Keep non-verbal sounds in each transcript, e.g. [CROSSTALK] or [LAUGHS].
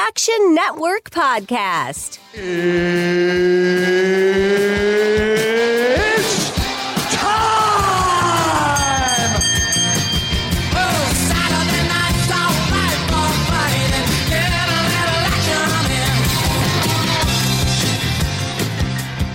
Action Network podcast. It's time!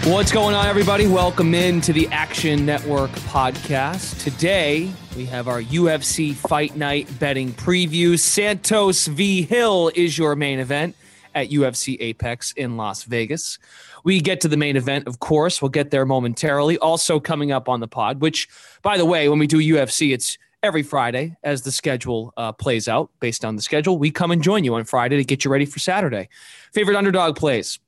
What's going on, everybody? Welcome in to the Action Network podcast. Today, we have our UFC Fight Night betting preview. Santos v. Hill is your main event at UFC Apex in Las Vegas. We get to the main event, of course. We'll get there momentarily. Also, coming up on the pod, which, by the way, when we do UFC, it's every Friday as the schedule uh, plays out based on the schedule. We come and join you on Friday to get you ready for Saturday. Favorite underdog plays,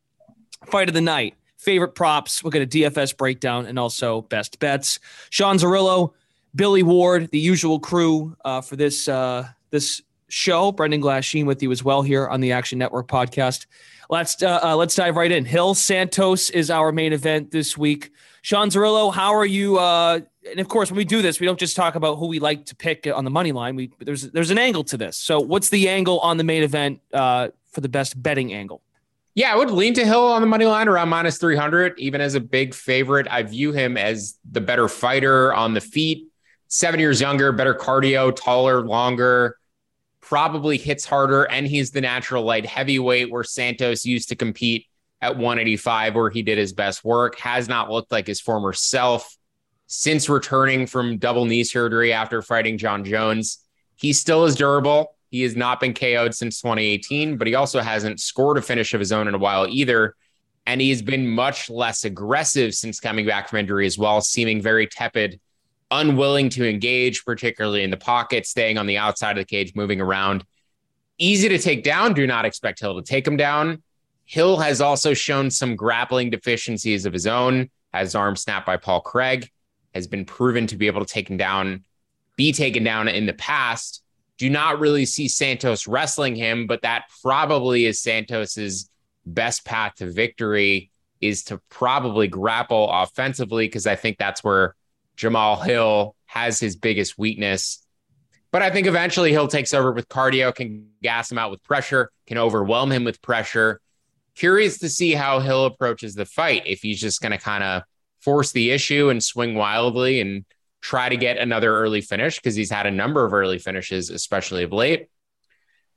fight of the night favorite props. We'll get a DFS breakdown and also best bets. Sean Zerillo, Billy Ward, the usual crew uh, for this uh, this show. Brendan Glasheen with you as well here on the Action Network podcast. Let's uh, uh, let's dive right in. Hill Santos is our main event this week. Sean Zerillo, how are you? Uh, and of course, when we do this, we don't just talk about who we like to pick on the money line. We there's there's an angle to this. So, what's the angle on the main event uh, for the best betting angle? Yeah, I would lean to Hill on the money line around minus 300, even as a big favorite. I view him as the better fighter on the feet, seven years younger, better cardio, taller, longer, probably hits harder. And he's the natural light heavyweight where Santos used to compete at 185, where he did his best work. Has not looked like his former self since returning from double knee surgery after fighting Jon Jones. He still is durable. He has not been KO'd since 2018, but he also hasn't scored a finish of his own in a while either. And he's been much less aggressive since coming back from injury as well, seeming very tepid, unwilling to engage, particularly in the pocket, staying on the outside of the cage, moving around. Easy to take down. Do not expect Hill to take him down. Hill has also shown some grappling deficiencies of his own, his arm snapped by Paul Craig, has been proven to be able to take him down, be taken down in the past do not really see Santos wrestling him, but that probably is Santos's best path to victory is to probably grapple offensively because I think that's where Jamahal Hill has his biggest weakness. But I think eventually Hill takes over with cardio, can gas him out with pressure, can overwhelm him with pressure. Curious to see how Hill approaches the fight. If he's just going to kind of force the issue and swing wildly and try to get another early finish because he's had a number of early finishes, especially of late.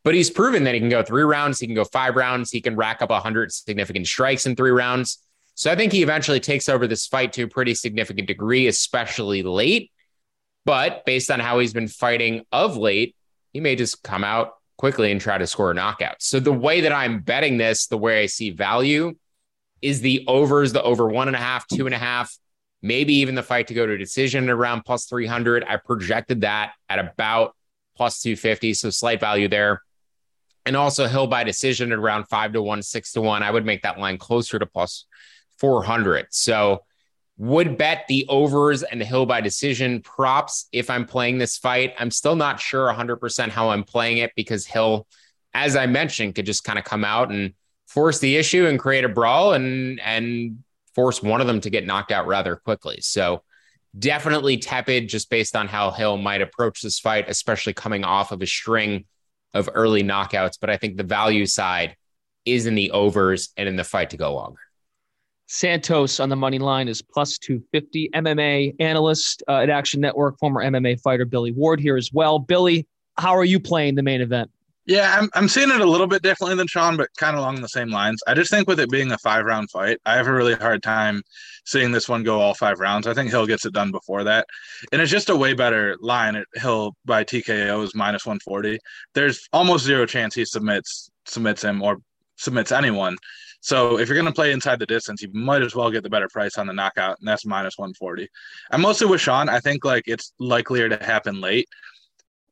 But he's proven that he can go three rounds, he can go five rounds, he can rack up 100 significant strikes in three rounds. So I think he eventually takes over this fight to a pretty significant degree, especially late. But based on how he's been fighting of late, he may just come out quickly and try to score a knockout. So the way that I'm betting this, the way I see value is the overs, the over one and a half, two and a half, maybe even the fight to go to decision around plus 300. I projected that at about plus 250, so slight value there. And also Hill by decision at around five to one, six to one. I would make that line closer to plus 400. So would bet the overs and the Hill by decision props if I'm playing this fight. I'm still not sure 100% how I'm playing it because Hill, as I mentioned, could just kind of come out and force the issue and create a brawl and and force one of them to get knocked out rather quickly. So definitely tepid just based on how Hill might approach this fight, especially coming off of a string of early knockouts. But I think the value side is in the overs and in the fight to go longer. Santos on the money line is plus 250. MMA analyst uh, at Action Network, former MMA fighter Billy Ward here as well. Billy, how are you playing the main event? Yeah, I'm, I'm seeing it a little bit differently than Sean, but kind of along the same lines. I just think with it being a five round fight, I have a really hard time seeing this one go all five rounds. I think Hill gets it done before that. And it's just a way better line at Hill by TKO is minus 140. There's almost zero chance he submits submits him or submits anyone. So if you're going to play inside the distance, you might as well get the better price on the knockout, and that's minus 140. I'm mostly with Sean. I think like it's likelier to happen late.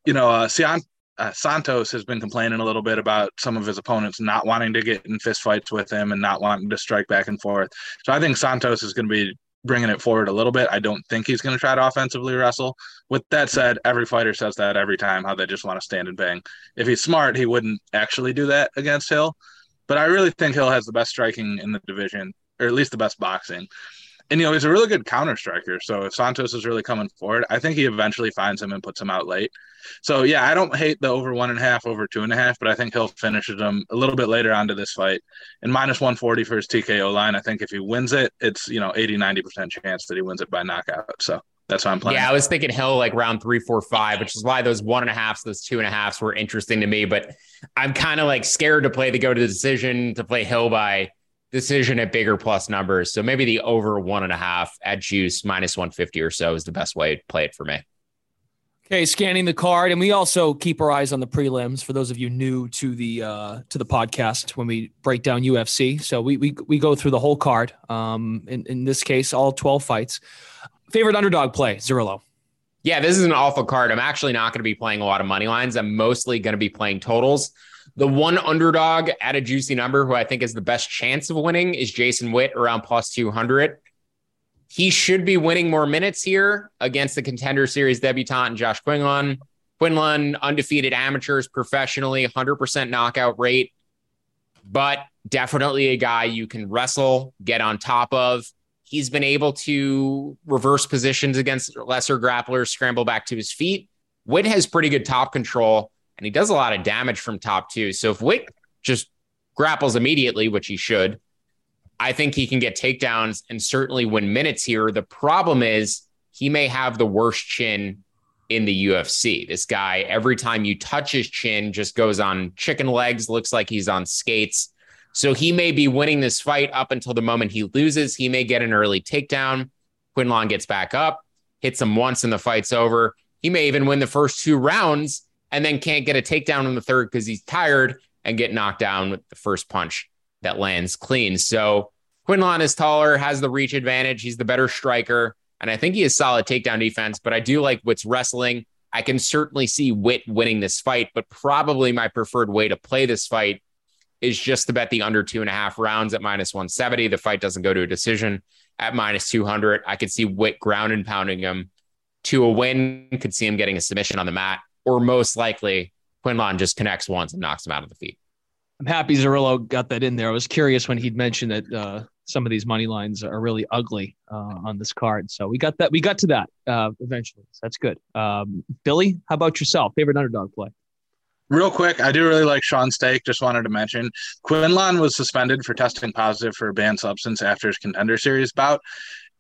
You know, uh, Sian uh, Santos has been complaining a little bit about some of his opponents not wanting to get in fist fights with him and not wanting to strike back and forth. So I think Santos is going to be bringing it forward a little bit. I don't think he's going to try to offensively wrestle. With that said, every fighter says that every time how they just want to stand and bang. If he's smart, he wouldn't actually do that against Hill. But I really think Hill has the best striking in the division, or at least the best boxing. And you know, he's a really good counter striker. So if Santos is really coming forward, I think he eventually finds him and puts him out late. So yeah, I don't hate the over one and a half, over two and a half, but I think he'll finish them a little bit later onto this fight. And minus 140 for his TKO line. I think if he wins it, it's you know 80, 90% chance that he wins it by knockout. So that's why I'm playing. Yeah, I was thinking Hill like round three, four, five, which is why those one and a halfs, those two and a halfs were interesting to me. But I'm kind of like scared to play the go to the decision to play Hill by decision at bigger plus numbers. So maybe the over one and a half at juice minus 150 or so is the best way to play it for me. Okay, scanning the card, and we also keep our eyes on the prelims for those of you new to the uh, to the podcast when we break down UFC. So we we, we go through the whole card. Um, in, in this case, all twelve fights. Favorite underdog play, Zerillo. Yeah, this is an awful card. I'm actually not going to be playing a lot of money lines. I'm mostly going to be playing totals. The one underdog at a juicy number who I think is the best chance of winning is Jason Witt around plus 200. He should be winning more minutes here against the contender series debutant and Josh Quinlan. Quinlan, undefeated amateurs professionally, 100% knockout rate, but definitely a guy you can wrestle, get on top of. He's been able to reverse positions against lesser grapplers, scramble back to his feet. Witt has pretty good top control, and he does a lot of damage from top too. So if Witt just grapples immediately, which he should, I think he can get takedowns and certainly win minutes here. The problem is he may have the worst chin in the UFC. This guy, every time you touch his chin, just goes on chicken legs, looks like he's on skates. So he may be winning this fight up until the moment he loses. He may get an early takedown. Quinlan gets back up, hits him once, and the fight's over. He may even win the first two rounds and then can't get a takedown in the third because he's tired and get knocked down with the first punch that lands clean. So Quinlan is taller, has the reach advantage. He's the better striker. And I think he has solid takedown defense, but I do like Witt's wrestling. I can certainly see Witt winning this fight, but probably my preferred way to play this fight is just to bet the under two and a half rounds at minus 170. The fight doesn't go to a decision at minus 200. I could see Witt ground and pounding him to a win, could see him getting a submission on the mat, or most likely Quinlan just connects once and knocks him out of the feet. I'm happy Zerillo got that in there. I was curious when he'd mentioned that uh, some of these money lines are really ugly uh, on this card. So we got that. We got to that uh, eventually. So that's good. Um, Billy, how about yourself? Favorite underdog play? Real quick, I do really like Sean Stake. Just wanted to mention Quinlan was suspended for testing positive for a banned substance after his contender series bout.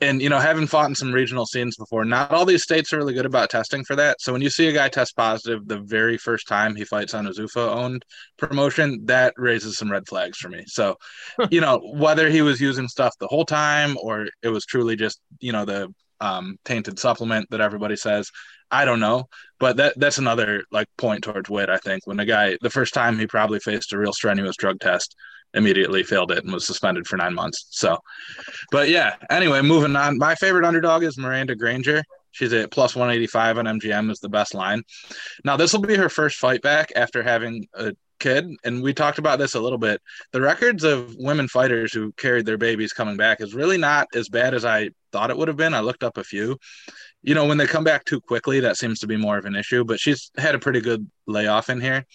And, you know, having fought in some regional scenes before, not all these states are really good about testing for that. So when you see a guy test positive the very first time he fights on a Zuffa owned promotion, that raises some red flags for me. So, [LAUGHS] you know, whether he was using stuff the whole time or it was truly just, you know, the um, tainted supplement that everybody says, I don't know, but that that's another like point towards Witt. I think when a guy the first time he probably faced a real strenuous drug test, immediately failed it and was suspended for nine months. So, but yeah. Anyway, moving on. My favorite underdog is Miranda Granger. She's at plus 185 on MGM is the best line. Now this will be her first fight back after having a kid and we talked about this a little bit the records of women fighters who carried their babies coming back is really not as bad as i thought it would have been i looked up a few you know, when they come back too quickly, that seems to be more of an issue. But she's had a pretty good layoff in here.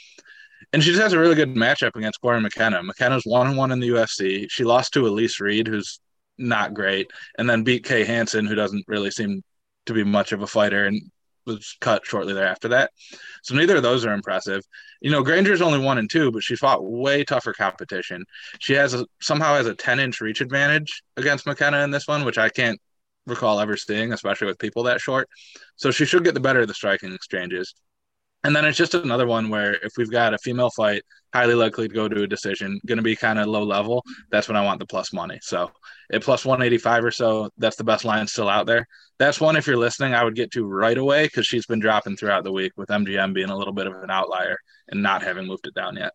And she just has a really good matchup against Cory McKenna. McKenna's one and one in the UFC. She lost to Elise Reed, who's not great, and then beat Kay Hansen, who doesn't really seem to be much of a fighter and was cut shortly thereafter that. So neither of those are impressive. You know, Granger's only one and two, but she fought way tougher competition. She has a, somehow has a 10 inch reach advantage against McKenna in this one, which I can't recall ever seeing, especially with people that short. So she should get the better of the striking exchanges. And then it's just another one where if we've got a female fight, highly likely to go to a decision, going to be kind of low level, that's when I want the plus money. So at plus 185 or so, that's the best line still out there. That's one, if you're listening, I would get to right away because she's been dropping throughout the week with MGM being a little bit of an outlier and not having moved it down yet.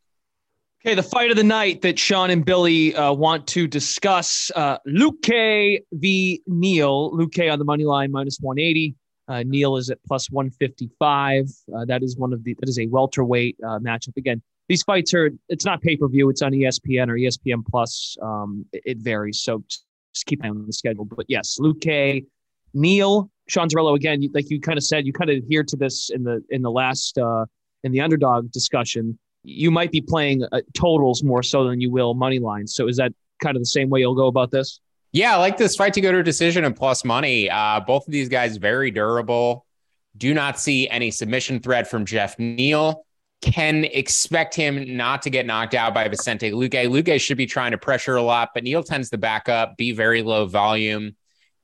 Okay, the fight of the night that Sean and Billy uh, want to discuss: uh, Luque v. Neal. Luque on the money line minus one eighty. Uh, Neal is at plus one fifty five. Uh, that is one of the that is a welterweight uh, matchup. Again, these fights are it's not pay per view. It's on ESPN or ESPN Plus. Um, it, it, varies, so just keep an eye on the schedule. But yes, Luque, Neal, Sean Zerillo. Again, like you kind of said, you kind of adhered to this in the in the last uh, in the underdog discussion you might be playing uh, totals more so than you will money lines. So is that kind of the same way you'll go about this? Yeah, I like this fight to go to a decision and plus money. Uh, both of these guys very durable. Do not see any submission threat from Geoff Neal. Can expect him not to get knocked out by Vicente Luque. Luque should be trying to pressure a lot, but Neal tends to back up, be very low volume,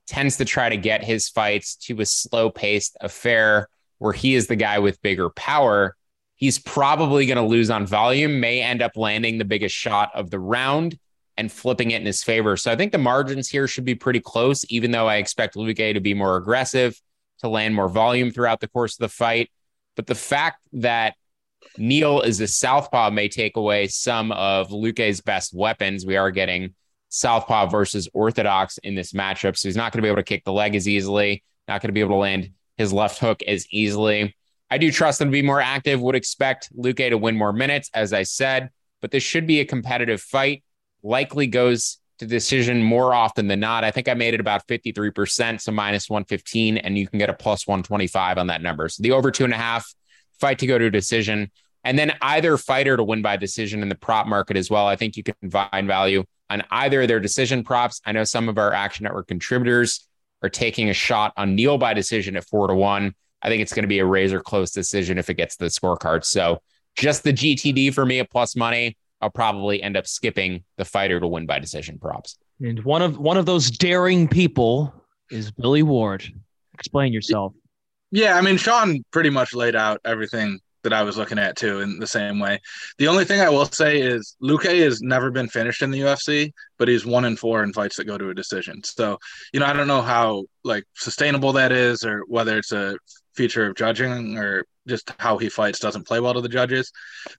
tends to try to get his fights to a slow paced affair where he is the guy with bigger power. He's probably going to lose on volume, may end up landing the biggest shot of the round and flipping it in his favor. So I think the margins here should be pretty close, even though I expect Luque to be more aggressive, to land more volume throughout the course of the fight. But the fact that Neal is a southpaw may take away some of Luque's best weapons. We are getting southpaw versus orthodox in this matchup, so he's not going to be able to kick the leg as easily, not going to be able to land his left hook as easily. I do trust him to be more active, would expect Luque to win more minutes, as I said, but this should be a competitive fight likely goes to decision more often than not. I think I made it about 53%, so minus 115, and you can get a plus 125 on that number. So the over two and a half fight to go to decision, and then either fighter to win by decision in the prop market as well. I think you can find value on either of their decision props. I know some of our Action Network contributors are taking a shot on Neal by decision at four to one. I think it's going to be a razor close decision if it gets to the scorecard. So just the GTD for me at plus money. I'll probably end up skipping the fighter to win by decision props. And one of one of those daring people is Billy Ward. Explain yourself. Yeah, I mean Sean pretty much laid out everything that I was looking at too in the same way. The only thing I will say is Luque has never been finished in the UFC, but he's one in four in fights that go to a decision. So, you know, I don't know how like sustainable that is or whether it's a feature of judging or just how he fights doesn't play well to the judges.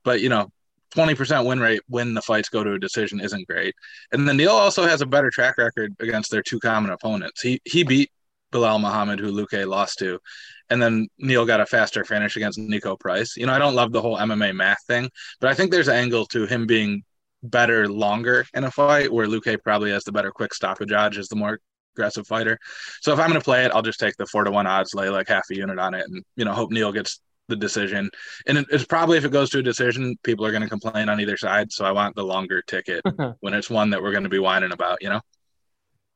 But, you know, 20% win rate when the fights go to a decision isn't great. And then Neal also has a better track record against their two common opponents. He he beat Belal Muhammad, who Luque lost to, and then Neal got a faster finish against Niko Price. You know, I don't love the whole MMA math thing, but I think there's an angle to him being better longer in a fight where Luque probably has the better quick stoppage odds as the more aggressive fighter. So if I'm going to play it, I'll just take the four to one odds, lay like half a unit on it, and you know hope Neal gets the decision. And it's probably if it goes to a decision, people are going to complain on either side. So I want the longer ticket [LAUGHS] when it's one that we're going to be whining about, you know?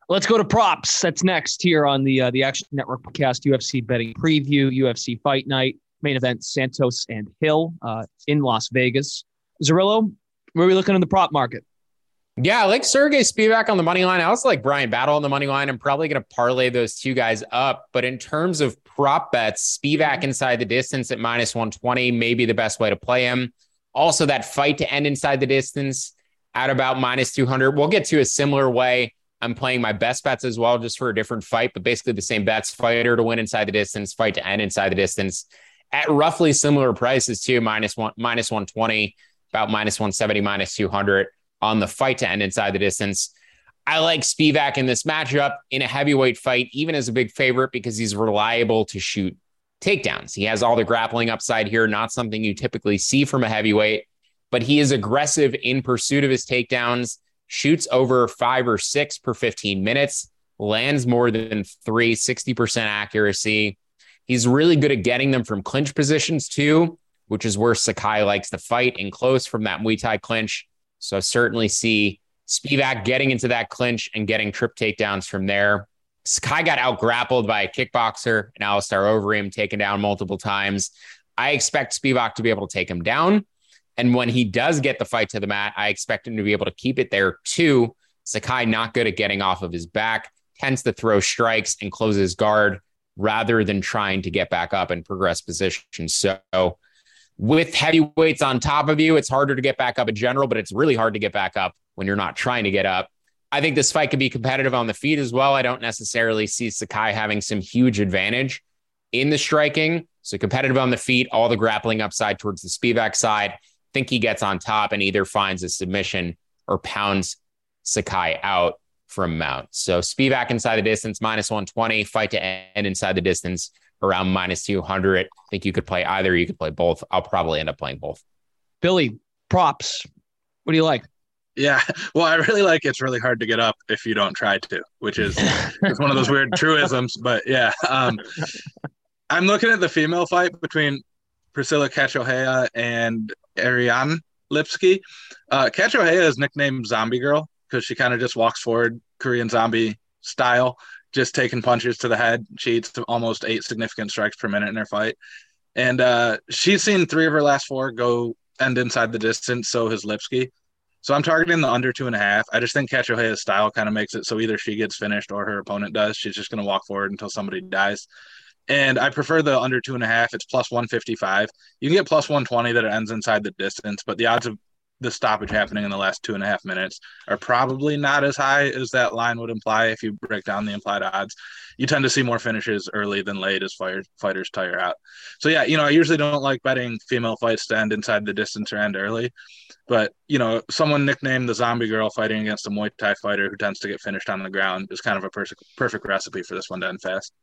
Let's go to props. That's next here on the uh, the Action Network podcast, UFC betting preview, UFC fight night, main event Santos and Hill uh, in Las Vegas. Zerillo, where are we looking in the prop market? Yeah, I like Serghei Spivac on the money line. I also like Bryan Battle on the money line. I'm probably going to parlay those two guys up. But in terms of prop bets, Spivac mm-hmm. inside the distance at minus 120 may be the best way to play him. Also, that fight to end inside the distance at about minus 200. We'll get to a similar way. I'm playing my best bets as well, just for a different fight, but basically the same bets fighter to win inside the distance, fight to end inside the distance at roughly similar prices too, minus one, minus 120, about minus 170, minus 200 on the fight to end inside the distance. I like Spivac in this matchup in a heavyweight fight, even as a big favorite, because he's reliable to shoot takedowns. He has all the grappling upside here, not something you typically see from a heavyweight, but he is aggressive in pursuit of his takedowns, shoots over five or six per 15 minutes, lands more than three, 60% accuracy. He's really good at getting them from clinch positions too, which is where Sakai likes to fight in close from that Muay Thai clinch. So I certainly see Spivac getting into that clinch and getting trip takedowns from there. Sakai got out grappled by a kickboxer and Alistair Overeem, taken down multiple times. I expect Spivac to be able to take him down. And when he does get the fight to the mat, I expect him to be able to keep it there too. Sakai not good at getting off of his back, tends to throw strikes and close his guard rather than trying to get back up and progress position. So with heavyweights on top of you, it's harder to get back up in general, but it's really hard to get back up when you're not trying to get up. I think this fight could be competitive on the feet as well. I don't necessarily see Sakai having some huge advantage in the striking. So competitive on the feet, all the grappling upside towards the Spivac side. Think he gets on top and either finds a submission or pounds Sakai out from mount. So Spivac inside the distance, minus 120, fight to end inside the distance, around minus 200. I think you could play either. You could play both. I'll probably end up playing both. Billy, props. What do you like? Yeah, [LAUGHS] well, I really like it's really hard to get up if you don't try to, which is [LAUGHS] it's one of those weird truisms. But yeah, um, I'm looking at the female fight between Priscilla Cachoeira and Ariane Lipski. Uh, Cachoeira is nicknamed Zombie Girl because she kind of just walks forward Korean zombie style, just taking punches to the head. She eats almost eight significant strikes per minute in her fight. And uh, she's seen three of her last four go end inside the distance. So has Lipski. So I'm targeting the under two and a half. I just think Cachoeira's style kind of makes it so either she gets finished or her opponent does. She's just going to walk forward until somebody dies. And I prefer the under two and a half. It's plus 155. You can get plus 120 that it ends inside the distance, but the odds of the stoppage happening in the last two and a half minutes are probably not as high as that line would imply if you break down the implied odds. You tend to see more finishes early than late as fighters fighters tire out. So yeah, you know, I usually don't like betting female fights to end inside the distance or end early. But you know, someone nicknamed the zombie girl fighting against a Muay Thai fighter who tends to get finished on the ground is kind of a perfect perfect recipe for this one to end fast.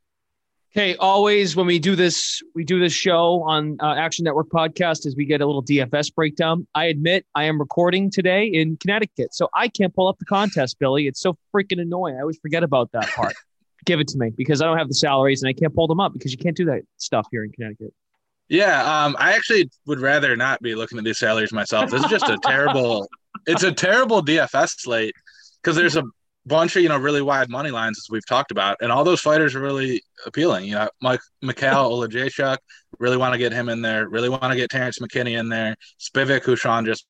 Okay, always when we do this, we do this show on uh, Action Network podcast as we get a little DFS breakdown. I admit I am recording today in Connecticut, so I can't pull up the contest, Billy. It's so freaking annoying. I always forget about that part. [LAUGHS] Give it to me because I don't have the salaries and I can't pull them up because you can't do that stuff here in Connecticut. Yeah, um, I actually would rather not be looking at these salaries myself. This is just a terrible. It's a terrible DFS slate because there's a bunch of you know really wide money lines as we've talked about, and all those fighters are really appealing. You know, Mike Mikhail Oleksiejczuk, really want to get him in there. Really want to get Terrence McKinney in there. Spivac, who Sean just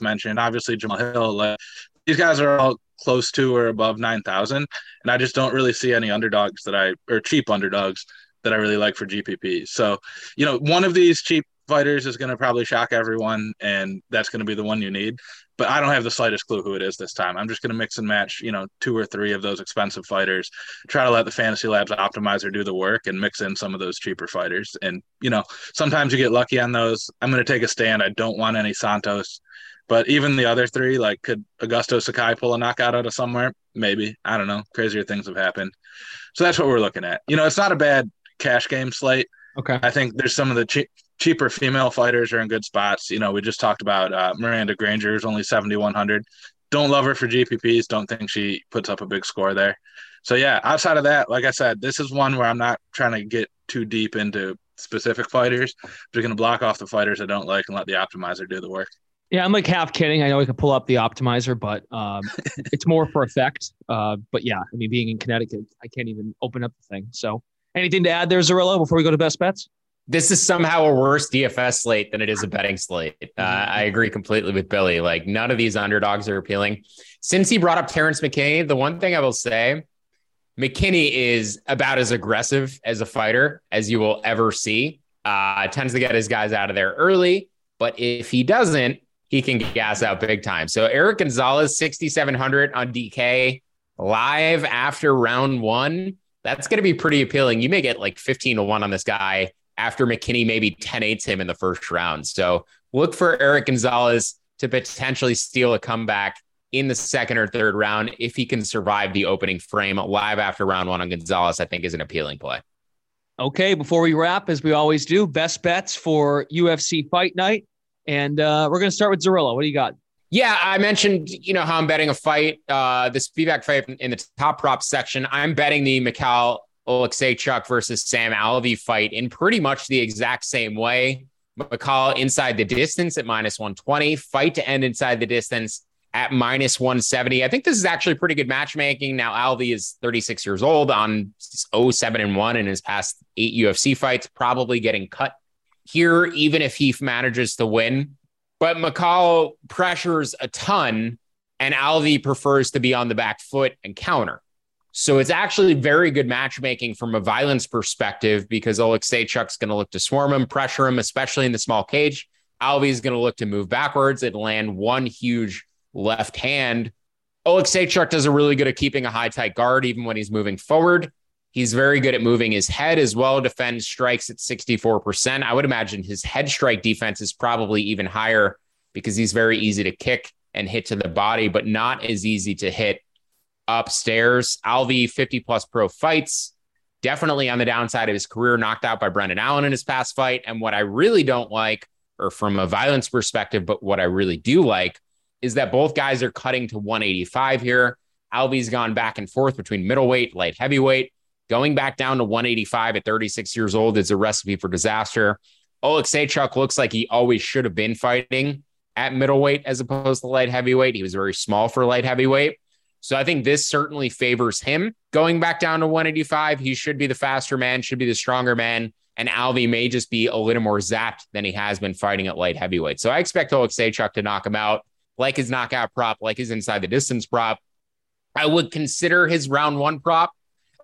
mentioned, obviously Jamahal Hill. Like, these guys are all close to or above nine thousand, and I just don't really see any underdogs that I or cheap underdogs that I really like for GPP. So, you know, one of these cheap fighters is going to probably shock everyone, and that's going to be the one you need but I don't have the slightest clue who it is this time. I'm just going to mix and match, you know, two or three of those expensive fighters, try to let the Fantasy Labs optimizer do the work and mix in some of those cheaper fighters. And, you know, sometimes you get lucky on those. I'm going to take a stand. I don't want any Santos, but even the other three, like, could Augusto Sakai pull a knockout out of somewhere? Maybe. I don't know. Crazier things have happened. So that's what we're looking at. You know, it's not a bad cash game slate. Okay. I think there's some of the cheap cheaper female fighters are in good spots. You know, we just talked about uh, Miranda Granger is only 7,100. Don't love her for GPPs. Don't think she puts up a big score there. So yeah, outside of that, like I said, this is one where I'm not trying to get too deep into specific fighters. I'm just going to block off the fighters I don't like and let the optimizer do the work. Yeah, I'm like half kidding. I know we could pull up the optimizer, but um, [LAUGHS] it's more for effect. Uh, but yeah, I mean, being in Connecticut, I can't even open up the thing. So, anything to add there, Zerillo, before we go to best bets? This is somehow a worse DFS slate than it is a betting slate. Uh, mm-hmm. I agree completely with Billy. Like none of these underdogs are appealing. Since he brought up Terrence McKinney, the one thing I will say, McKinney is about as aggressive as a fighter as you will ever see. Uh, tends to get his guys out of there early, but if he doesn't, he can gas out big time. So Eric Gonzalez, 6,700 on DK live after round one. That's going to be pretty appealing. You may get like 15 to 1 on this guy after McKinney maybe 10 8 him in the first round. So look for Eric Gonzalez to potentially steal a comeback in the second or third round if he can survive the opening frame live after round one on Gonzalez, I think is an appealing play. Okay, before we wrap, as we always do, best bets for UFC Fight Night. And uh, we're going to start with Zerillo. What do you got? Yeah, I mentioned, you know, how I'm betting a fight, uh, this Spivac fight in the top prop section. I'm betting the Mikhail Oleksiejczuk versus Sam Alvey fight in pretty much the exact same way. Michal inside the distance at minus 120, fight to end inside the distance at minus 170. I think this is actually pretty good matchmaking. Now, Alvey is 36 years old on 07 and 1 in his past eight UFC fights, probably getting cut here, even if he manages to win. But Michal pressures a ton, and Alvey prefers to be on the back foot and counter. So it's actually very good matchmaking from a violence perspective because Oleksiejczuk's going to look to swarm him, pressure him, especially in the small cage. Alvey's going to look to move backwards and land one huge left hand. Oleksiejczuk does a really good at keeping a high tight guard even when he's moving forward. He's very good at moving his head as well. defends strikes at 64%. I would imagine his head strike defense is probably even higher because he's very easy to kick and hit to the body, but not as easy to hit upstairs. Alvey, 50 plus pro fights, definitely on the downside of his career, knocked out by Brendan Allen in his past fight. And what I really don't like, or from a violence perspective, but what I really do like, is that both guys are cutting to 185 here. Alvey's gone back and forth between middleweight, light heavyweight. Going back down to 185 at 36 years old is a recipe for disaster. Oleksiejczuk looks like he always should have been fighting at middleweight as opposed to light heavyweight. He was very small for light heavyweight. So I think this certainly favors him going back down to 185. He should be the faster man, should be the stronger man. And Alvey may just be a little more zapped than he has been fighting at light heavyweight. So I expect Oleksiejczuk to knock him out, like his knockout prop, like his inside the distance prop. I would consider his round one prop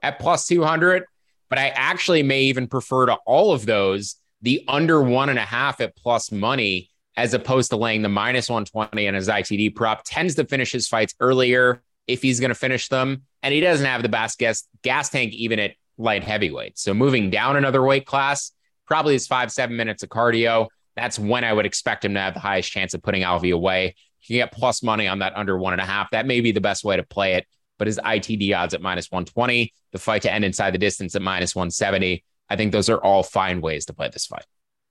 at plus 200, but I actually may even prefer to all of those the under one and a half at plus money as opposed to laying the minus 120 and his ITD prop tends to finish his fights earlier if he's going to finish them. And he doesn't have the best gas, gas tank even at light heavyweight. So moving down another weight class, probably is five, seven minutes of cardio. That's when I would expect him to have the highest chance of putting Alvey away. You can get plus money on that under one and a half. That may be the best way to play it. But his ITD odds at minus 120, the fight to end inside the distance at minus 170. I think those are all fine ways to play this fight.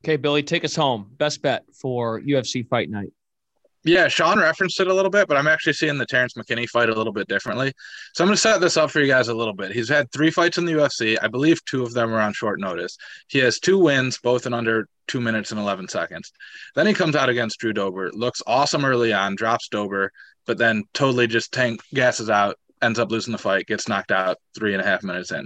Okay, Billy, take us home. Best bet for UFC Fight Night. Yeah, Sean referenced it a little bit, but I'm actually seeing the Terrence McKinney fight a little bit differently. So I'm going to set this up for you guys a little bit. He's had three fights in the UFC. I believe two of them were on short notice. He has two wins, both in under two minutes and 11 seconds. Then he comes out against Drew Dober, looks awesome early on, drops Dober, but then totally just tank gasses out, ends up losing the fight, gets knocked out three and a half minutes in.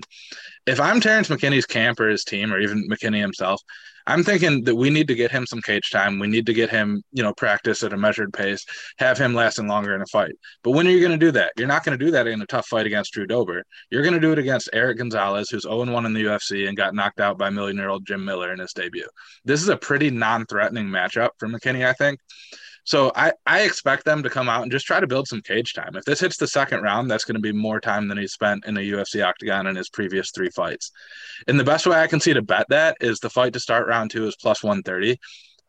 If I'm Terrence McKinney's camp or his team, or even McKinney himself, I'm thinking that we need to get him some cage time. We need to get him, you know, practice at a measured pace, have him lasting longer in a fight. But when are you going to do that? You're not going to do that in a tough fight against Drew Dober. You're going to do it against Eric Gonzalez, who's 0 1 in the UFC and got knocked out by million year old Jim Miller in his debut. This is a pretty non threatening matchup for McKinney, I think. So I, I expect them to come out and just try to build some cage time. If this hits the second round, that's going to be more time than he spent in a UFC octagon in his previous three fights. And the best way I can see to bet that is the fight to start round two is plus 130.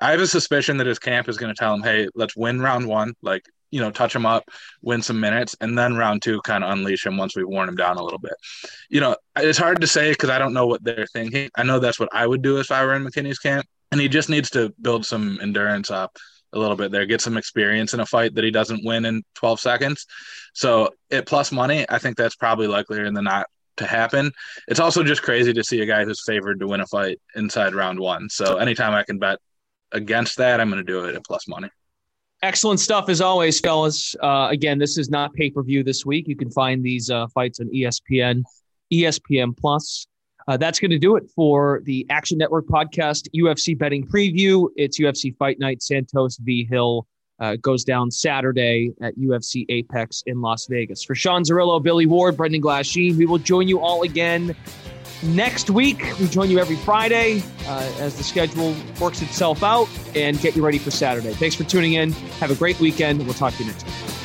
I have a suspicion that his camp is going to tell him, hey, let's win round one, like, you know, touch him up, win some minutes, and then round two kind of unleash him once we've worn him down a little bit. You know, it's hard to say because I don't know what they're thinking. I know that's what I would do if I were in McKinney's camp. And he just needs to build some endurance up a little bit there, get some experience in a fight that he doesn't win in 12 seconds. So at plus money, I think that's probably likelier than not to happen. It's also just crazy to see a guy who's favored to win a fight inside round one. So anytime I can bet against that, I'm going to do it at plus money. Excellent stuff as always, fellas. Uh, again, this is not pay per view this week. You can find these uh, fights on ESPN, ESPN Plus. Uh, that's going to do it for the Action Network podcast UFC betting preview. It's UFC Fight Night Santos v. Hill. Uh, goes down Saturday at UFC Apex in Las Vegas. For Sean Zerillo, Billy Ward, Brendan Glasheen, we will join you all again next week. We join you every Friday uh, as the schedule works itself out and get you ready for Saturday. Thanks for tuning in. Have a great weekend. We'll talk to you next week.